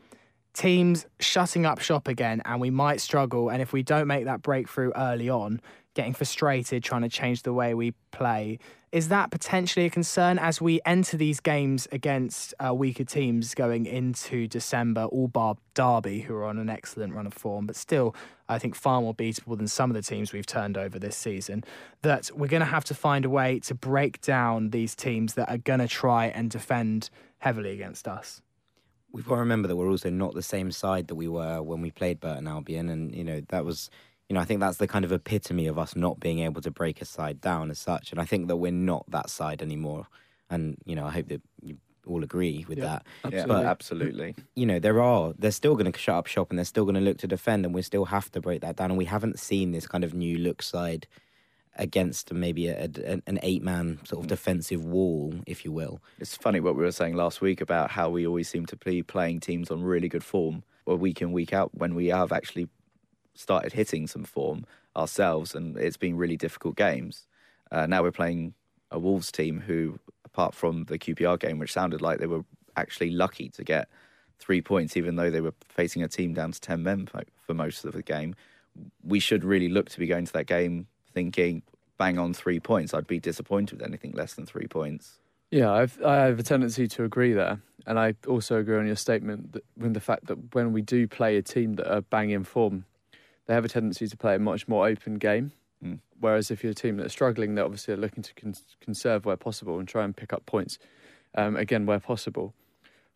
teams shutting up shop again, and we might struggle. And if we don't make that breakthrough early on, getting frustrated, trying to change the way we play, is that potentially a concern as we enter these games against uh, weaker teams going into December, all bar Derby, who are on an excellent run of form, but still, I think far more beatable than some of the teams we've turned over this season? That we're going to have to find a way to break down these teams that are going to try and defend heavily against us. We've got to remember that we're also not the same side that we were when we played Burton Albion, and you know that was, you know, I think that's the kind of epitome of us not being able to break a side down as such, and I think that we're not that side anymore, and you know I hope that you all agree with that. Yeah, But absolutely. you know there are they're still going to shut up shop and they're still going to look to defend, and we still have to break that down, and we haven't seen this kind of new look side against maybe a, a, an eight man sort of mm. defensive wall, if you will. It's funny what we were saying last week about how we always seem to be playing teams on really good form, or week in week out, when we have actually started hitting some form ourselves, and it's been really difficult games. Uh, now we're playing a Wolves team who, apart from the QPR game, which sounded like they were actually lucky to get three points, even though they were facing a team down to ten men for- for most of the game. We should really look to be going to that game thinking, bang on three points. I'd be disappointed with anything less than three points. Yeah, I've, I have a tendency to agree there. And I also agree on your statement that, with the fact that when we do play a team that are banging form, they have a tendency to play a much more open game. Mm. Whereas if you're a team that's struggling, they obviously are looking to con- conserve where possible and try and pick up points um, again where possible.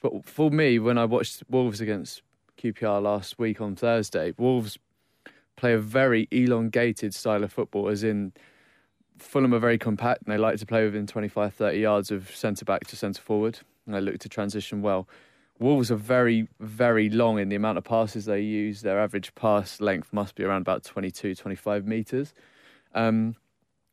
But for me, when I watched Wolves against QPR last week on Thursday, Wolves play a very elongated style of football, as in Fulham are very compact and they like to play within 25, 30 yards of centre back to centre forward. And they look to transition well. Wolves are very, very long in the amount of passes they use. Their average pass length must be around about 22, 25 metres. Um,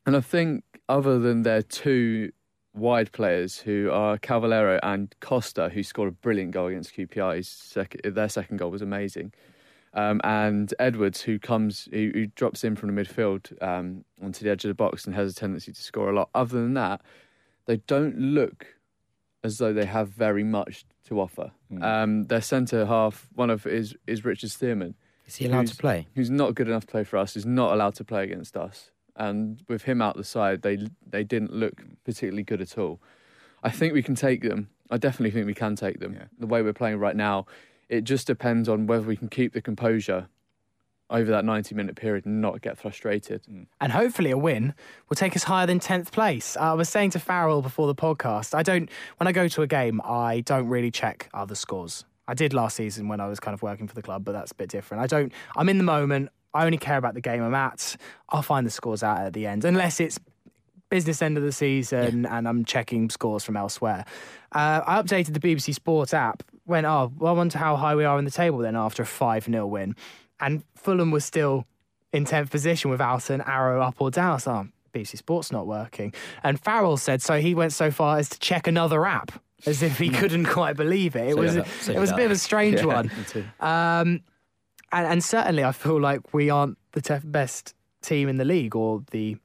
and I think, other than their two wide players who are Cavaleiro and Costa, who scored a brilliant goal against QPR, sec- their second goal was amazing. Um, and Edwards, who comes, who, who, drops in from the midfield um, onto the edge of the box and has a tendency to score a lot. Other than that, they don't look as though they have very much to offer. Mm. Um, their centre half, one of is is Richard Stearman. Is he allowed to play? Who's not good enough to play for us? Is not allowed to play against us. And with him out the side, they they didn't look particularly good at all. I think we can take them. I definitely think we can take them. Yeah. The way we're playing right now, it just depends on whether we can keep the composure over that 90 minute period and not get frustrated. Mm. And hopefully a win will take us higher than 10th place. I was saying to Farrell before the podcast, I don't, when I go to a game, I don't really check other scores. I did last season when I was kind of working for the club, but that's a bit different. I don't, I'm in the moment. I only care about the game I'm at. I'll find the scores out at the end, unless it's business end of the season yeah. and I'm checking scores from elsewhere. Uh, I updated the BBC Sports app. Went, oh, well, I wonder how high we are in the table then after a 5 0 win. And Fulham was still in 10th position without an arrow up or down. So, oh, BBC Sports not working. And Farrell said so he went so far as to check another app as if he couldn't quite believe it. It so was yeah, so it was a bit of a strange yeah, one. Um, and, and, certainly, I feel like we aren't the te- best team in the league or the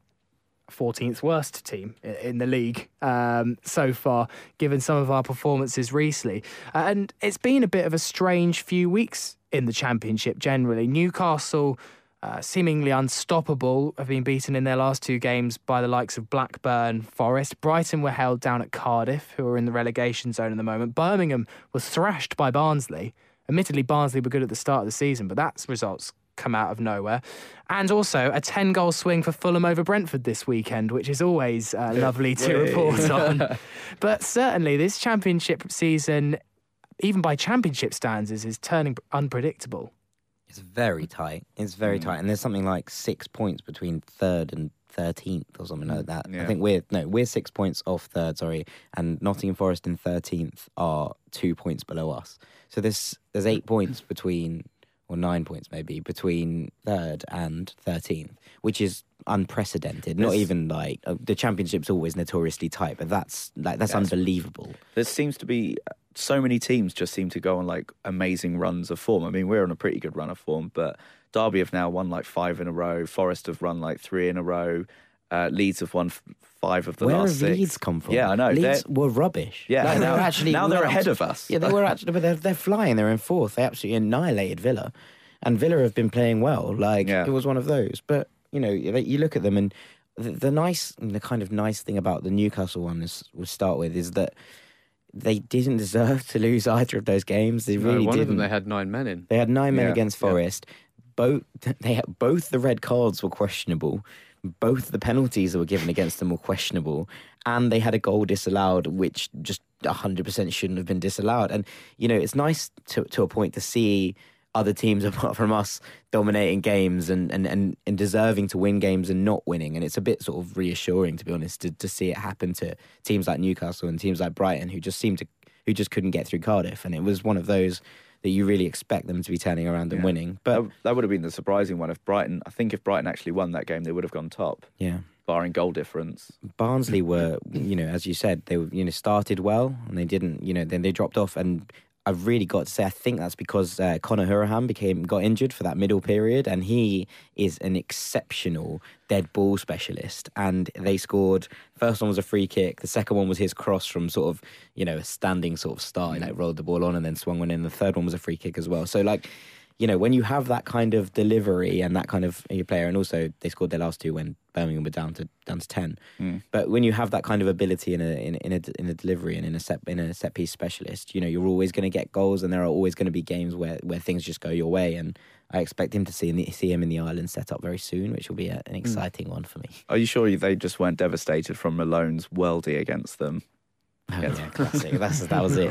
14th worst team in the league um, so far, given some of our performances recently. And it's been a bit of a strange few weeks in the Championship generally. Newcastle. Uh, seemingly unstoppable, have been beaten in their last two games by the likes of Blackburn, Forest. Brighton were held down at Cardiff, who are in the relegation zone at the moment. Birmingham was thrashed by Barnsley. Admittedly, Barnsley were good at the start of the season, but that's results come out of nowhere. And also a 10 goal swing for Fulham over Brentford this weekend, which is always uh, lovely to report on. but certainly, this championship season even by championship standards, is turning unpredictable. It's very tight. It's very mm. tight, and there's something like six points between third and thirteenth, or something like that. Yeah. I think we're no, we're six points off third. Sorry, and Nottingham Forest in thirteenth are two points below us. So there's there's eight points between, or nine points maybe between third and thirteenth, which is unprecedented. Not even like uh, the championship's always notoriously tight, but that's like that's, that's unbelievable. There seems to be so many teams just seem to go on like amazing runs of form. I mean, we're on a pretty good run of form, but Derby have now won like five in a row. Forest have run like three in a row. Uh, Leeds have won five of the Where last have six. Leeds come from? Yeah, I know. Leeds they're, were rubbish. Yeah, like, now, they're actually now they're ahead of us. Yeah, they were actually, but they're, they're flying. They're in fourth. They absolutely annihilated Villa, and Villa have been playing well. Like yeah. it was one of those. But you know, you look at them, and the, the nice, the kind of nice thing about the Newcastle one is we start with is that they didn't deserve to lose either of those games. They really no, one didn't. Of them they had nine men in. They had nine men yeah, against Forest. Yeah. Both they had, both the red cards were questionable. Both the penalties that were given against them were questionable, and they had a goal disallowed, which just hundred percent shouldn't have been disallowed. And you know, it's nice to to a point to see other teams apart from us dominating games and, and, and, and deserving to win games and not winning. And it's a bit sort of reassuring, to be honest, to, to see it happen to teams like Newcastle and teams like Brighton who just seemed to who just couldn't get through Cardiff. And it was one of those that you really expect them to be turning around and yeah. winning. But that, that would have been the surprising one if Brighton. I think if Brighton actually won that game, they would have gone top. Yeah barring goal difference. Barnsley were, you know, as you said, they were, you know, started well and they didn't, you know, then they dropped off. And I've really got to say, I think that's because uh, Conor Hourihane became got injured for that middle period, and he is an exceptional dead ball specialist. And they scored. First one was a free kick. The second one was his cross from sort of you know a standing sort of start. Like rolled the ball on and then swung one in. The third one was a free kick as well. So like you know, when you have that kind of delivery and that kind of your player, and also they scored their last two when Birmingham were down to down to ten. Mm. But when you have that kind of ability in a in, in a in a delivery and in a set in a set piece specialist, you know, you're always going to get goals, and there are always going to be games where where things just go your way. And I expect him to see see him in the Ireland set up very soon, which will be a, an exciting one for me. Are you sure they just weren't devastated from Malone's worldie against them? Oh, yeah, classic. That's that was it.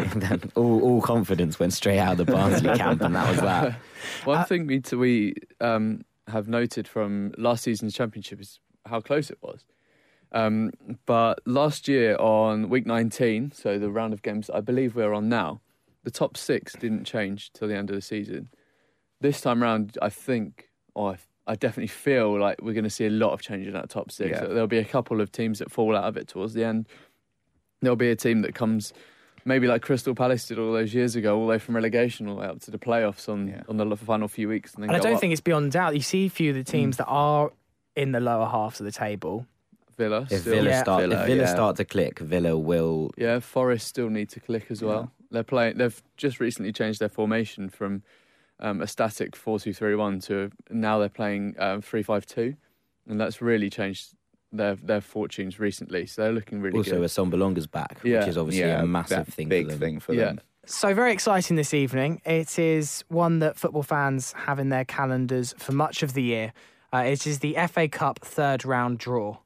All, all confidence went straight out of the Barnsley camp, and that was that. One thing we we um, have noted from last season's championship is how close it was. Um, but last year on week 19, so the round of games I believe we're on now, the top six didn't change till the end of the season. This time round, I think, or I, I definitely feel like we're going to see a lot of change in that top six. Yeah. There'll be a couple of teams that fall out of it towards the end. There'll be a team that comes maybe like Crystal Palace did all those years ago, all the way from relegation all the way up to the playoffs on, Yeah. on the final few weeks. And, then And I don't up. think it's beyond doubt. You see a few of the teams that are in the lower halves of the table. Villa. If still. Villa Yeah. start, Villa, if Villa yeah. start to click, Villa will. Yeah, Forest still need to click as well. They're playing. They've just recently changed their formation from um, a static four-two-three-one to now they're playing um, three-five-two, and that's really changed their their fortunes recently. So they're looking really good. Also, good. Assombalonga's back, Yeah. which is obviously yeah, a massive that thing. big for them. thing for Yeah. them. So very exciting this evening. It is one that football fans have in their calendars for much of the year. Uh, it is the FA Cup third round draw.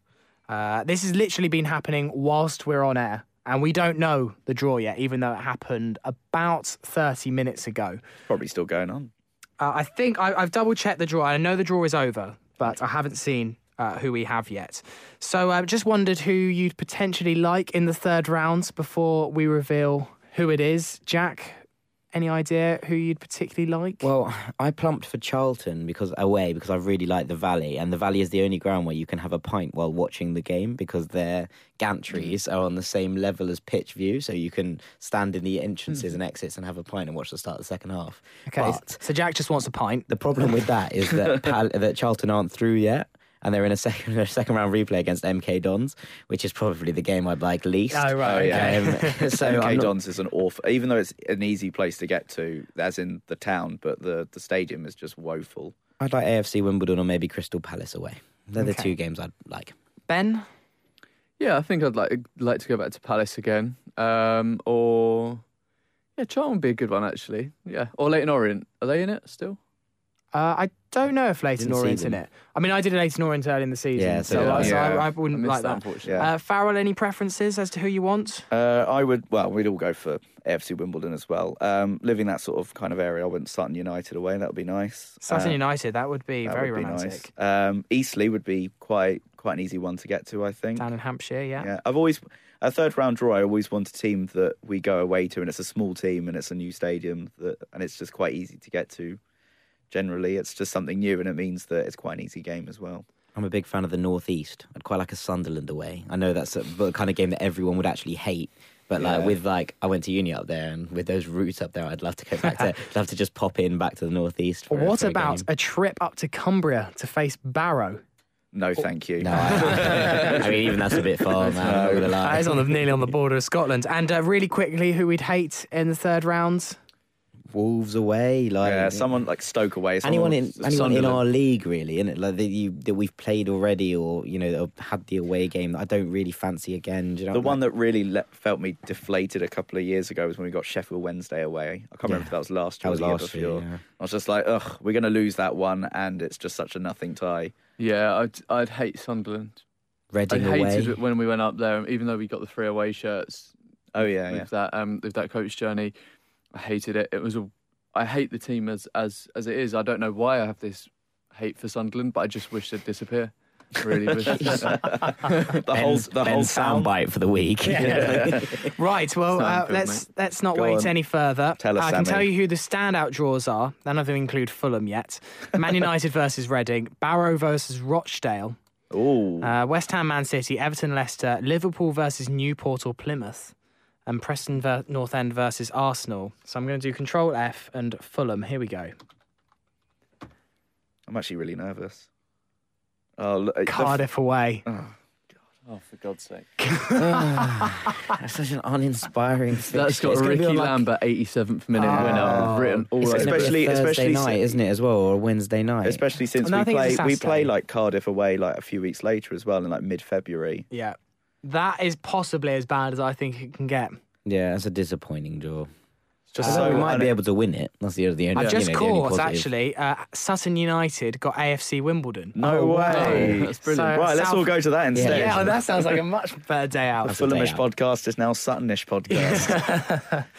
Uh, this has literally been happening whilst we're on air, and we don't know the draw yet, even though it happened about 30 minutes ago. Probably still going on. Uh, I think I, I've double checked the draw. I know the draw is over, but I haven't seen uh, who we have yet. So I just wondered who you'd potentially like in the third round before we reveal who it is. Jack, any idea who you'd particularly like? Well, I plumped for Charlton because away because I really like the Valley, and the Valley is the only ground where you can have a pint while watching the game because their gantries are on the same level as pitch view, so you can stand in the entrances and exits and have a pint and watch the start of the second half. okay, But so Jack just wants a pint. the problem with that is that Pal- that Charlton aren't through yet. And they're in a second a second round replay against MK Dons, which is probably the game I'd like least. Oh, right, Oh, yeah. Um, so MK not- Dons is an awful, even though it's an easy place to get to, as in the town, but the, the stadium is just woeful. I'd like AFC Wimbledon or maybe Crystal Palace away. They're the two games I'd like. Ben, yeah, I think I'd like like to go back to Palace again, um, or yeah, Charlton would be a good one actually. Yeah, or Leyton Orient. Are they in it still? Uh, I don't know if Leyton Didn't Orient's in it. I mean, I did Leyton Orient early in the season, Yeah, so, so I, did so I. I, I I wouldn't missed like that, that. unfortunately. Yeah. Uh, Farrell, any preferences as to who you want? Uh, I would, well, we'd all go for AFC Wimbledon as well. Um, living that sort of kind of area, I went Sutton United away. That would be nice. Sutton Uh, United, that would be that very would be romantic. nice. Um, Eastleigh would be quite quite an easy one to get to, I think. Down in Hampshire, yeah. Yeah, I've always a third round draw. I always want a team that we go away to, and it's a small team, and it's a new stadium, that, and it's just quite easy to get to. Generally, it's just something new, and it means that it's quite an easy game as well. I'm a big fan of the Northeast. I'd quite like a Sunderland away. I know that's a, the kind of game that everyone would actually hate. But like Yeah. with like, I went to uni up there, and with those routes up there, I'd love to go back to. Love to just pop in back to the Northeast. For, What for a about game. a trip up to Cumbria to face Barrow? No, thank you. No, I, I mean even that's a bit far, man. I'm not. That is on the, nearly on the border of Scotland. And uh, really quickly, who we'd hate in the third round? Wolves away, like yeah, someone like Stoke away. anyone in with anyone in our league really, isn't it? Like that you that we've played already, or you know, had the away game that I don't really fancy again. Do you know? The one that really le- felt me deflated a couple of years ago was when we got Sheffield Wednesday away. I can't remember Yeah. if that was last That year was or year last year, yeah. I was just like, ugh, we're going to lose that one, and it's just such a nothing tie. Yeah, I'd I'd hate Sunderland. I Reading hated away. it when we went up there, even though we got the three away shirts. Oh yeah, with yeah. that um with that coach journey. I hated it. It was a I hate the team as as as it is. I don't know why I have this hate for Sunderland, but I just wish they'd disappear. I really wish. The whole Ben's, the whole Ben's town. soundbite for the week. Right, well, uh, good, let's mate. let's not Go wait on. any further. Tell us, I can Sammy. tell you who the standout draws are. None of them include Fulham yet. Man United versus Reading, Barrow versus Rochdale, Ooh, uh, West Ham, Man City, Everton, Leicester, Liverpool versus Newport or Plymouth, and Preston ver- North End versus Arsenal. So I'm going to do Control F and Fulham. Here we go. I'm actually really nervous. Oh, look, the f- Cardiff away. oh, oh for God's God's sake. Ah, that's such an uninspiring. That's fixture. got It's gonna be Rickie on, like- Lambert, 87th minute Oh. winner, written all It's over. gonna be a Especially- Thursday especially night, si- isn't it, as well, or a Wednesday night? Especially since No, I we think it's play a we Saturday. play like Cardiff away like a few weeks later as well in like mid February. Yeah. That is possibly as bad as I think it can get. yeah, that's a disappointing draw. It's just Although so we might be able to win it. That's the, the only. I've just you know, the only caught actually. Uh, Sutton United got AFC Wimbledon. No Oh, wow. way. That's brilliant. So- right, let's South- all go to that instead. Yeah, well, that sounds like a much better day out. the That's a day Fulhamish podcast is now Suttonish podcast.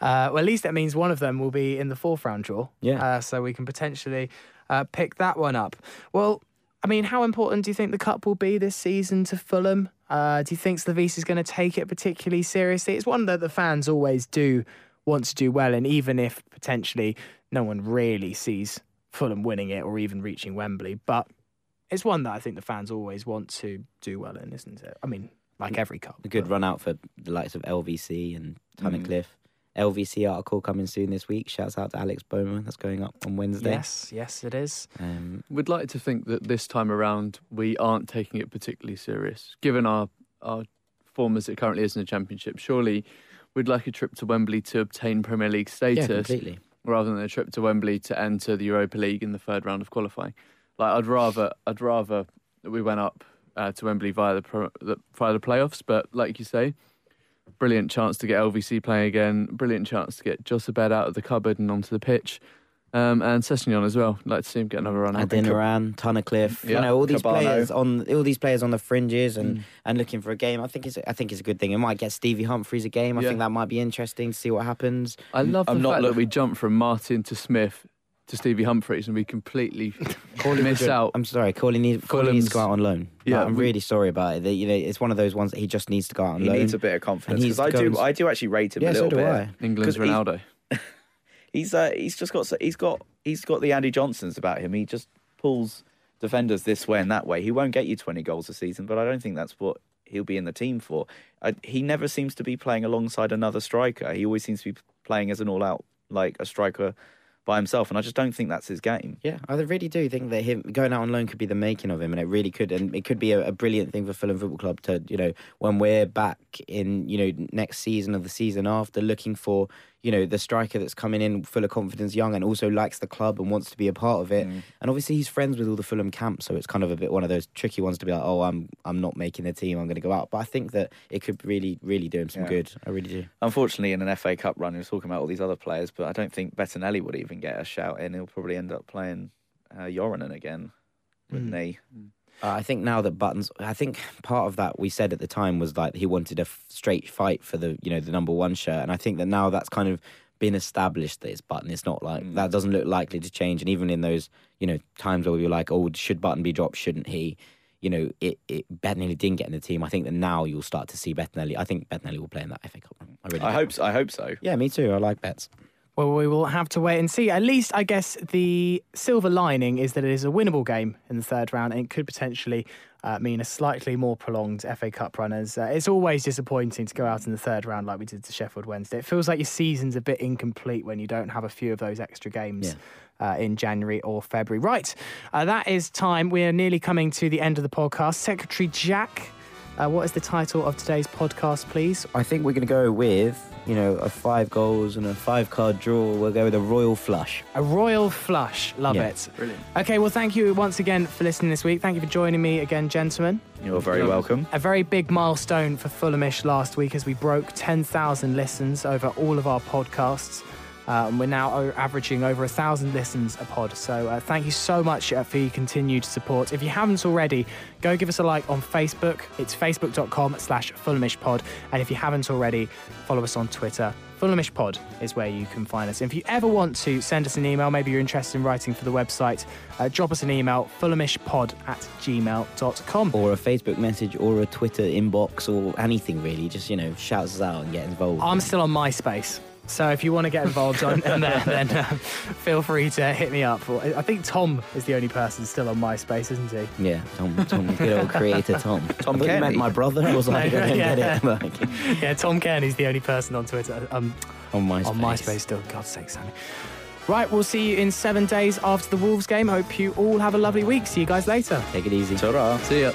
Uh, well, at least that means one of them will be in the fourth round draw. Yeah. Uh, so we can potentially uh, pick that one up. Well, I mean, how important do you think the cup will be this season to Fulham? Uh, do you think Slavisa is going to take it particularly seriously? It's one that the fans always do want to do well in, even if potentially no one really sees Fulham winning it or even reaching Wembley. But it's one that I think the fans always want to do well in, isn't it? I mean, like every cup. A good but- run out for the likes of LVC and Mm. Tunnicliffe. LVC article coming soon this week. Shouts out to Alex Bowman. That's going up on Wednesday. Yes, yes, it is. Um, We'd like to think that this time around we aren't taking it particularly serious, given our our form as it currently is in the Championship. Surely, we'd like a trip to Wembley to obtain Premier League yeah, status, completely. rather than a trip to Wembley to enter the Europa League in the third round of qualifying. Like I'd rather I'd rather that we went up uh, to Wembley via the, pro, the via the playoffs, but like you say. Brilliant chance to get LVC playing again. Brilliant chance to get Jozabed out of the cupboard and onto the pitch. Um, and Sessegnon as well. Like to see him get another run out. Adeniran, Tunnicliffe, you know all these Kebano. players on all these players on the fringes and, Mm. and looking for a game. I think it's I think it's a good thing. It might get Stevie Humphrys a game. I Yeah. think that might be interesting to see what happens. I love I'm not fact look- that we jump from Martin to Smith to Stevie Humphrys and we completely miss out. I'm sorry, Cauley needs, Cauley needs to go out on loan. Yeah, I'm we- really sorry about it. That, you know, it's one of those ones that he just needs to go out on he loan. needs a bit of confidence he's because I do goes- I do actually rate him yeah, a so little do bit. I. England's he- Ronaldo. He's uh, he's just got he's got he's got the Andy Johnsons about him. He just pulls defenders this way and that way. He won't get you 20 goals a season, but I don't think that's what he'll be in the team for. I, he never seems to be playing alongside another striker. He always seems to be playing as an all-out like a striker by himself, and I just don't think that's his game. Yeah, I really do think that him going out on loan could be the making of him, and it really could, and it could be a, a brilliant thing for Fulham Football Club to, you know, when we're back in, you know, next season or the season after, looking for, you know, the striker that's coming in full of confidence, young, and also likes the club and wants to be a part of it. Mm. And obviously, he's friends with all the Fulham camp, so it's kind of a bit one of those tricky ones to be like, oh, I'm, I'm not making the team, I'm going to go out. But I think that it could really, really do him some Yeah. good. I really do. Unfortunately, in an FA Cup run, he was talking about all these other players, but I don't think Bettinelli would even get a shout in. He'll probably end up playing uh, Joronen again, wouldn't Mm. he? Uh, I think now that Buttons, I think part of that we said at the time was like he wanted a f- straight fight for the you know the number one shirt, and I think that now that's kind of been established that it's Button. It's not like Mm. that doesn't look likely to change, and even in those you know times where we were like, oh, should Button be dropped? Shouldn't he? You know, it, it Bettinelli didn't get in the team. I think that now you'll start to see Bettinelli. I think Bettinelli will play in that FA Cup. I really. I hope. So, I hope so. Yeah, me too. I like bets. Well, we will have to wait and see. At least, I guess, the silver lining is that it is a winnable game in the third round and it could potentially uh, mean a slightly more prolonged FA Cup run. As uh, it's always disappointing to go out in the third round like we did to Sheffield Wednesday. It feels like your season's a bit incomplete when you don't have a few of those extra games. Uh, in January or February. Right, uh, that is time. We are nearly coming to the end of the podcast. Secretary Jack, uh, what is the title of today's podcast, please? I think we're going to go with you know a five goals and a five card draw. We'll go with a royal flush. A royal flush. Love Yeah. it. Brilliant. Okay, well, thank you once again for listening this week. Thank you for joining me again, gentlemen. You're very Yeah. welcome. A very big milestone for Fulhamish last week as we broke 10,000 listens over all of our podcasts. Uh, and we're now averaging over a thousand listens a pod. So uh, thank you so much uh, for your continued support. If you haven't already, go give us a like on Facebook. It's facebook.com slash fulhamishpod. And if you haven't already, follow us on Twitter. Fulhamishpod is where you can find us. And if you ever want to send us an email, maybe you're interested in writing for the website, uh, drop us an email, fulhamishpod at gmail.com. or a Facebook message or a Twitter inbox or anything really. Just you know, shout us out and get involved. I'm still on MySpace. So if you want to get involved on in there, then uh, feel free to hit me up. Or- I think Tom is the only person still on MySpace, isn't he? yeah, Tom, Tom, good old creator Tom. Tom I thought you meant my brother. I was like, I don't Yeah. get it. Like, Yeah, Tom Kenny's the only person on Twitter, um, on MySpace. on MySpace still. God's sake, Sammy. Right, we'll see you in seven days after the Wolves game. Hope you all have a lovely week. See you guys later. Take it easy. Ta-ra. See ya.